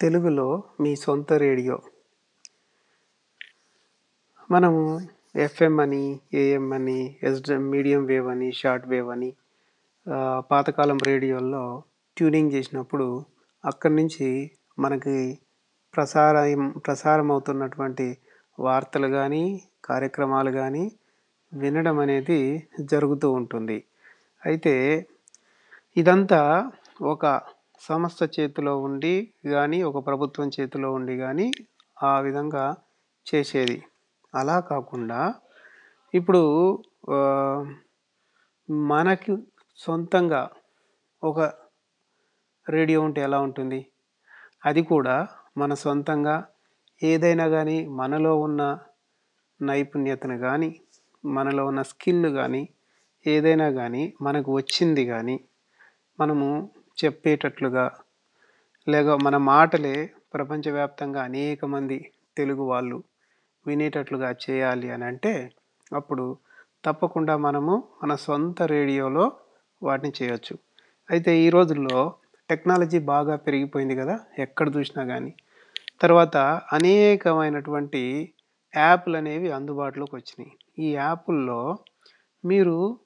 తెలుగులో మీ సొంత రేడియో. మనము ఎఫ్ఎం అని ఏఎం అని ఎస్ఎం మీడియం వేవ్ అని షార్ట్ వేవ్ అని పాతకాలం రేడియోల్లో ట్యూనింగ్ చేసినప్పుడు అక్కడి నుంచి మనకి ప్రసారం ప్రసారం అవుతున్నటువంటి వార్తలు కానీ కార్యక్రమాలు కానీ వినడం అనేది జరుగుతూ ఉంటుంది. అయితే ఇదంతా ఒక సంస్థ చేతిలో ఉండి కానీ ఒక ప్రభుత్వం చేతిలో ఉండి కానీ ఆ విధంగా చేసేది. అలా కాకుండా ఇప్పుడు మనకి సొంతంగా ఒక రేడియో ఉంటే ఎలా ఉంటుంది? అది కూడా మన సొంతంగా ఏదైనా కానీ మనలో ఉన్న నైపుణ్యతను కానీ మనలో ఉన్న స్కిల్ కానీ ఏదైనా కానీ మనకు వచ్చింది కానీ మనము చెప్పేటట్లుగా. లేక మన మాటలే ప్రపంచవ్యాప్తంగా అనేక మంది తెలుగు వాళ్ళు వినేటట్లుగా చేయాలి అని అంటే అప్పుడు తప్పకుండా మనము మన సొంత రేడియోలో వాటిని చేయొచ్చు. అయితే ఈ రోజుల్లో టెక్నాలజీ బాగా పెరిగిపోయింది కదా ఎక్కడ చూసినా కానీ తర్వాత అనేకమైనటువంటి యాప్లు అనేవి అందుబాటులోకి వచ్చినాయి. ఈ యాప్ల్లో మీరు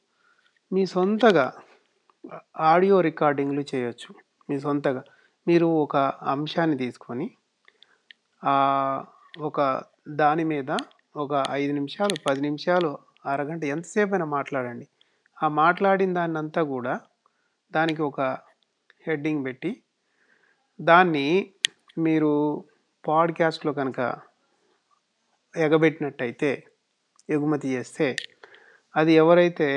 మీ సొంతగా ఆడియో రికార్డింగ్లు చేయొచ్చు. మీ సొంతగా. మీరు ఒక అంశాన్ని తీసుకొని ఒక దాని మీద ఒక ఐదు నిమిషాలు పది నిమిషాలు అరగంట ఎంతసేపు అయినా మాట్లాడండి. ఆ మాట్లాడిన దాన్ని అంతా కూడా దానికి ఒక హెడ్డింగ్ పెట్టి దాన్ని మీరు పాడ్కాస్ట్లో కనుక ఎగబెట్టినట్టయితే ఎగుమతి చేస్తే అది ఎవరైతే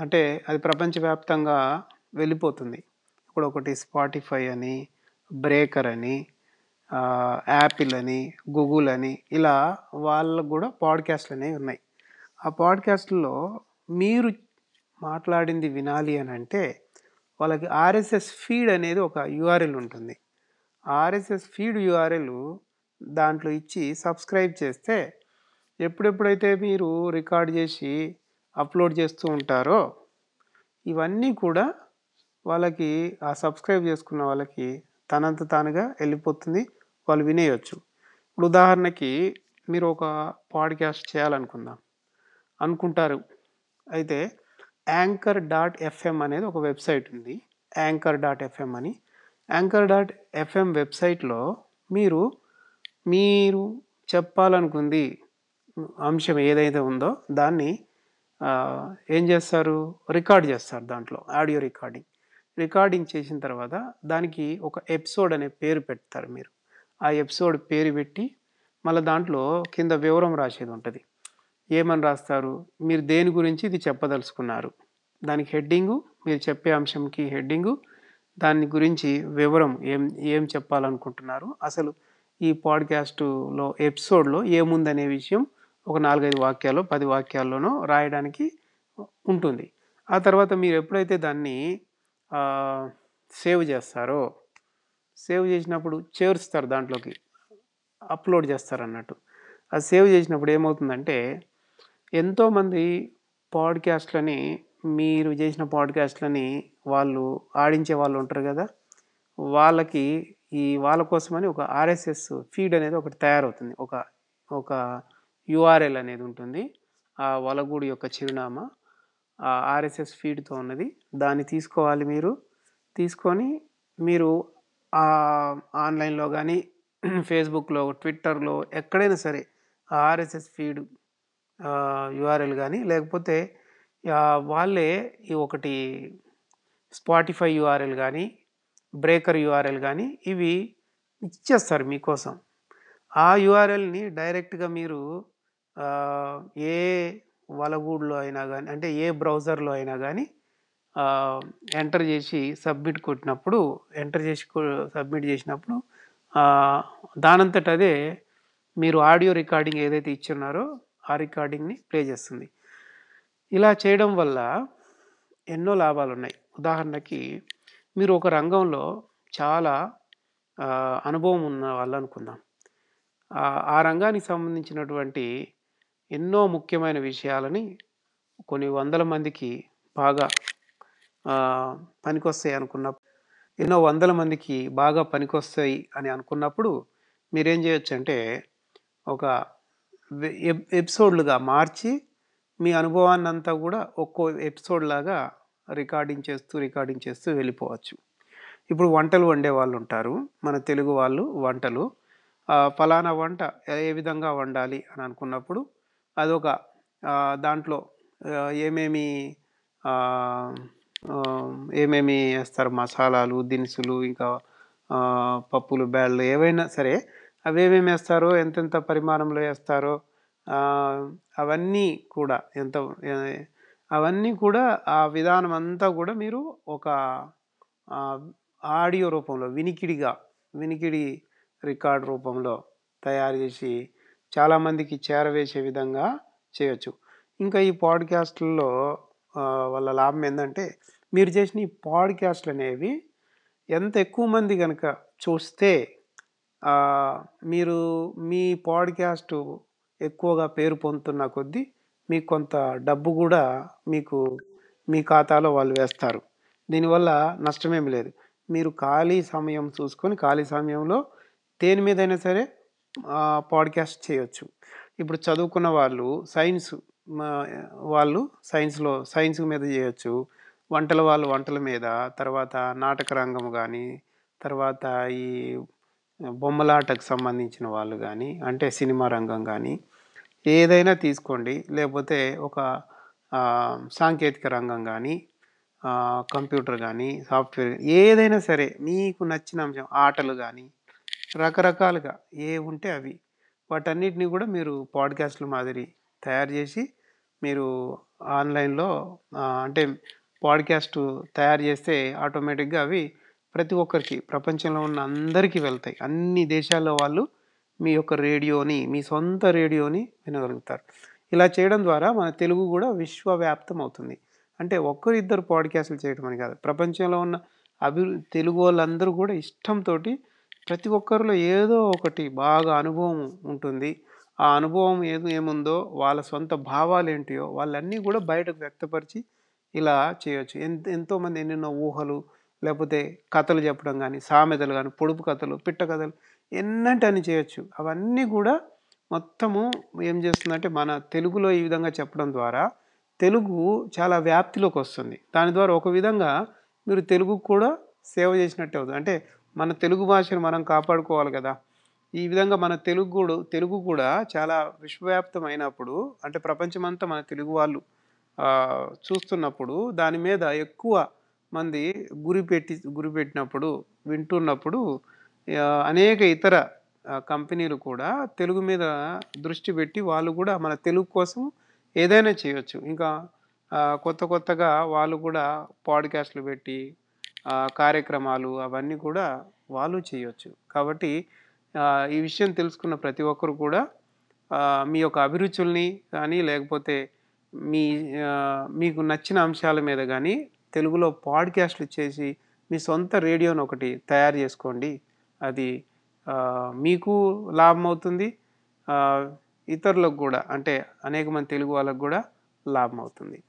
అంటే అది ప్రపంచవ్యాప్తంగా వెళ్ళిపోతుంది. ఇప్పుడు ఒకటి స్పాటిఫై అని బ్రేకర్ అని యాపిల్ అని గూగుల్ అని ఇలా వాళ్ళకు కూడా పాడ్కాస్ట్లు అనేవి ఉన్నాయి. ఆ పాడ్కాస్ట్లో మీరు మాట్లాడింది వినాలి అని అంటే వాళ్ళకి ఆర్ఎస్ఎస్ ఫీడ్ అనేది ఒక యూఆర్ఎల్ ఉంటుంది. ఆర్ఎస్ఎస్ ఫీడ్ యూఆర్ఎల్ దాంట్లో ఇచ్చి సబ్స్క్రైబ్ చేస్తే ఎప్పుడెప్పుడైతే మీరు రికార్డ్ చేసి అప్లోడ్ చేస్తూ ఉంటారో ఇవన్నీ కూడా వాళ్ళకి ఆ సబ్స్క్రైబ్ చేసుకున్న వాళ్ళకి తనంత తానుగా వెళ్ళిపోతుంది వాళ్ళు వినేయచ్చు. ఇప్పుడు ఉదాహరణకి మీరు ఒక పాడ్కాస్ట్ చేయాలనుకుందాం. అనుకుంటారు. అయితే యాంకర్ డాట్ ఎఫ్ఎం అనేది ఒక వెబ్సైట్ ఉంది. యాంకర్ డాట్ ఎఫ్ఎం అని. యాంకర్ డాట్ ఎఫ్ఎం వెబ్సైట్లో మీరు మీరు చెప్పాలనుకుంది అంశం ఏదైతే ఉందో దాన్ని ఏం చేస్తారు? రికార్డ్ చేస్తారు దాంట్లో ఆడియో రికార్డింగ్. రికార్డింగ్ చేసిన తర్వాత దానికి ఒక ఎపిసోడ్ అనే పేరు పెడతారు మీరు. ఆ ఎపిసోడ్ పేరు పెట్టి మళ్ళీ దాంట్లో కింద వివరం రాసేది ఉంటుంది. ఏమని రాస్తారు? మీరు దేని గురించి ఇది చెప్పదలుచుకున్నారు? దానికి హెడ్డింగు మీరు చెప్పే అంశంకి హెడ్డింగు దాని గురించి వివరం ఏం ఏం చెప్పాలనుకుంటున్నారు? అసలు ఈ పాడ్కాస్టులో ఎపిసోడ్లో ఏముందనే విషయం ఒక నాలుగైదు వాక్యాలు పది వాక్యాల్లోనో రాయడానికి ఉంటుంది. ఆ తర్వాత మీరు ఎప్పుడైతే దాన్ని సేవ్ చేస్తారో సేవ్ చేసినప్పుడు చేరుస్తారు దాంట్లోకి అప్లోడ్ చేస్తారు అన్నట్టు అది సేవ్ చేసినప్పుడు ఏమవుతుందంటే ఎంతోమంది పాడ్కాస్ట్లని మీరు చేసిన పాడ్కాస్ట్లని వాళ్ళు ఆడించే వాళ్ళు ఉంటారు కదా వాళ్ళకి ఈ వాళ్ళ కోసమని ఒక ఆర్ఎస్ఎస్ ఫీడ్ అనేది ఒకటి తయారవుతుంది. ఒక ఒక యూఆర్ఎల్ అనేది ఉంటుంది. ఆ వలగూడి యొక్క చిరునామా ఆ ఆర్ఎస్ఎస్ ఫీడ్తో ఉన్నది. దాన్ని తీసుకోవాలి మీరు. తీసుకొని మీరు ఆ ఆన్లైన్లో కానీ ఫేస్బుక్లో ట్విట్టర్లో ఎక్కడైనా సరే ఆ ఆర్ఎస్ఎస్ ఫీడ్ యూఆర్ఎల్ కానీ లేకపోతే వాళ్ళే ఈ ఒకటి స్పాటిఫై యూఆర్ఎల్ కానీ బ్రేకర్ యూఆర్ఎల్ కానీ ఇవి ఇచ్చేస్తారు మీకోసం. ఆ యూఆర్ఎల్ని డైరెక్ట్గా మీరు ఏ వలగూడులో అయినా కానీ అంటే ఏ బ్రౌజర్లో అయినా కానీ ఎంటర్ చేసి సబ్మిట్ కొట్టినప్పుడు ఎంటర్ చేసి సబ్మిట్ చేసినప్పుడు దానంతట అదే మీరు ఆడియో రికార్డింగ్ ఏదైతే ఇచ్చున్నారో ఆ రికార్డింగ్ని ప్లే చేస్తుంది. ఇలా చేయడం వల్ల ఎన్నో లాభాలు ఉన్నాయి ఉదాహరణకి మీరు ఒక రంగంలో చాలా అనుభవం ఉన్న వాళ్ళు అనుకుందాం ఆ రంగానికి సంబంధించినటువంటి ఎన్నో ముఖ్యమైన విషయాలని కొన్ని వందల మందికి బాగా పనికొస్తాయి అనుకున్న ఎన్నో వందల మందికి బాగా పనికొస్తాయి అని అనుకున్నప్పుడు మీరేం చేయొచ్చంటే ఒక ఎప్- ఎపిసోడ్లుగా మార్చి మీ అనుభవాన్ని అంతా కూడా ఒక్కో ఎపిసోడ్ లాగా రికార్డింగ్ చేస్తూ రికార్డింగ్ చేస్తూ వెళ్ళిపోవచ్చు. ఇప్పుడు వంటలు వండే వాళ్ళు ఉంటారు. మన తెలుగు వాళ్ళు వంటలు. ఫలానా వంట ఏ విధంగా వండాలి అని అనుకున్నప్పుడు అదొక దాంట్లో ఏమేమి ఏమేమి వేస్తారు? మసాలాలు దినుసులు ఇంకా పప్పులు బ్యాళ్ళు ఏవైనా సరే అవి ఏమేమి వేస్తారో ఎంతెంత పరిమాణంలో వేస్తారో అవన్నీ కూడా ఎంత అవన్నీ కూడా ఆ విధానం అంతా కూడా మీరు ఒక ఆడియో రూపంలో వినికిడిగా వినికిడి రికార్డ్ రూపంలో తయారు చేసి చాలామందికి చేరవేసే విధంగా చేయొచ్చు. ఇంకా ఈ పాడ్కాస్ట్లలో వాళ్ళ లాభం ఏంటంటే మీరు చేసిన ఈ పాడ్కాస్ట్లు అనేవి ఎంత ఎక్కువ మంది కనుక చూస్తే మీరు మీ పాడ్కాస్ట్ ఎక్కువగా పేరు పొందుతున్న కొద్దీ మీకు కొంత డబ్బు కూడా మీకు మీ ఖాతాలో వాళ్ళు వేస్తారు. దీనివల్ల నష్టమేమి లేదు. మీరు ఖాళీ సమయం చూసుకొని ఖాళీ సమయంలో దేని మీదైనా సరే పాడ్కాస్ట్ చేయొచ్చు. ఇప్పుడు చదువుకున్న వాళ్ళు సైన్స్ మా- వాళ్ళు సైన్స్లో సైన్స్ మీద చేయొచ్చు. వంటల వాళ్ళు వంటల మీద తర్వాత నాటక రంగం కానీ తర్వాత ఈ బొమ్మలాటకు సంబంధించిన వాళ్ళు కానీ అంటే సినిమా రంగం కానీ ఏదైనా తీసుకోండి. లేకపోతే ఒక సాంకేతిక రంగం కానీ కంప్యూటర్ కానీ సాఫ్ట్వేర్ ఏదైనా సరే మీకు నచ్చిన అంశం ఆటలు కానీ రకరకాలుగా ఏ ఉంటే అవి. వాటన్నిటిని కూడా మీరు పాడ్కాస్ట్ల మాదిరి తయారు చేసి మీరు ఆన్లైన్లో అంటే పాడ్కాస్ట్ తయారు చేస్తే ఆటోమేటిక్గా అవి ప్రతి ఒక్కరికి ప్రపంచంలో ఉన్న అందరికీ వెళ్తాయి. అన్ని దేశాల్లో వాళ్ళు మీ యొక్క రేడియోని మీ సొంత రేడియోని వినగలుగుతారు. ఇలా చేయడం ద్వారా మన తెలుగు కూడా విశ్వవ్యాప్తం అవుతుంది అంటే ఒక్కరిద్దరు పాడ్కాస్ట్లు చేయడం అని కాదు ప్రపంచంలో ఉన్న అభి తెలుగు వాళ్ళందరూ కూడా ఇష్టంతో ప్రతి ఒక్కరిలో ఏదో ఒకటి బాగా అనుభవం ఉంటుంది. ఆ అనుభవం ఏది ఏముందో వాళ్ళ సొంత భావాలు ఏంటియో వాళ్ళన్నీ కూడా బయటకు వ్యక్తపరిచి ఇలా చేయొచ్చు. ఎంత ఎంతోమంది ఎన్నెన్నో ఊహలు లేకపోతే కథలు చెప్పడం కానీ సామెతలు కానీ పొడుపు కథలు పిట్ట కథలు ఎన్నంటే అని చేయొచ్చు. అవన్నీ కూడా మొత్తము ఏం చేస్తుందంటే మన తెలుగులో ఈ విధంగా చెప్పడం ద్వారా తెలుగు చాలా వ్యాప్తిలోకి వస్తుంది. దాని ద్వారా ఒక విధంగా మీరు తెలుగు కూడా సేవ చేసినట్టే అవుతుంది. అంటే మన తెలుగు భాషను మనం కాపాడుకోవాలి కదా. ఈ విధంగా మన తెలుగు కూడా తెలుగు కూడా చాలా విశ్వవ్యాప్తం అయినప్పుడు అంటే ప్రపంచమంతా మన తెలుగు వాళ్ళు చూస్తున్నప్పుడు దాని మీద ఎక్కువ మంది గురి పెట్టి గురి పెట్టినప్పుడు వింటున్నప్పుడు అనేక ఇతర కంపెనీలు కూడా తెలుగు మీద దృష్టి పెట్టి వాళ్ళు కూడా మన తెలుగు కోసం ఏదైనా చేయొచ్చు. ఇంకా కొత్త కొత్తగా వాళ్ళు కూడా పాడ్కాస్ట్లు పెట్టి కార్యక్రమాలు అవన్నీ కూడా వాళ్ళు చేయొచ్చు. కాబట్టి ఈ విషయం తెలుసుకున్న ప్రతి ఒక్కరు కూడా మీ యొక్క అభిరుచుల్ని కానీ లేకపోతే మీ మీకు నచ్చిన అంశాల మీద కానీ తెలుగులో పాడ్కాస్ట్లు చేసి మీ సొంత రేడియోని ఒకటి తయారు చేసుకోండి. అది మీకు లాభం అవుతుంది. ఇతరులకు కూడా అంటే అనేక మంది తెలుగు వాళ్ళకు కూడా లాభం అవుతుంది.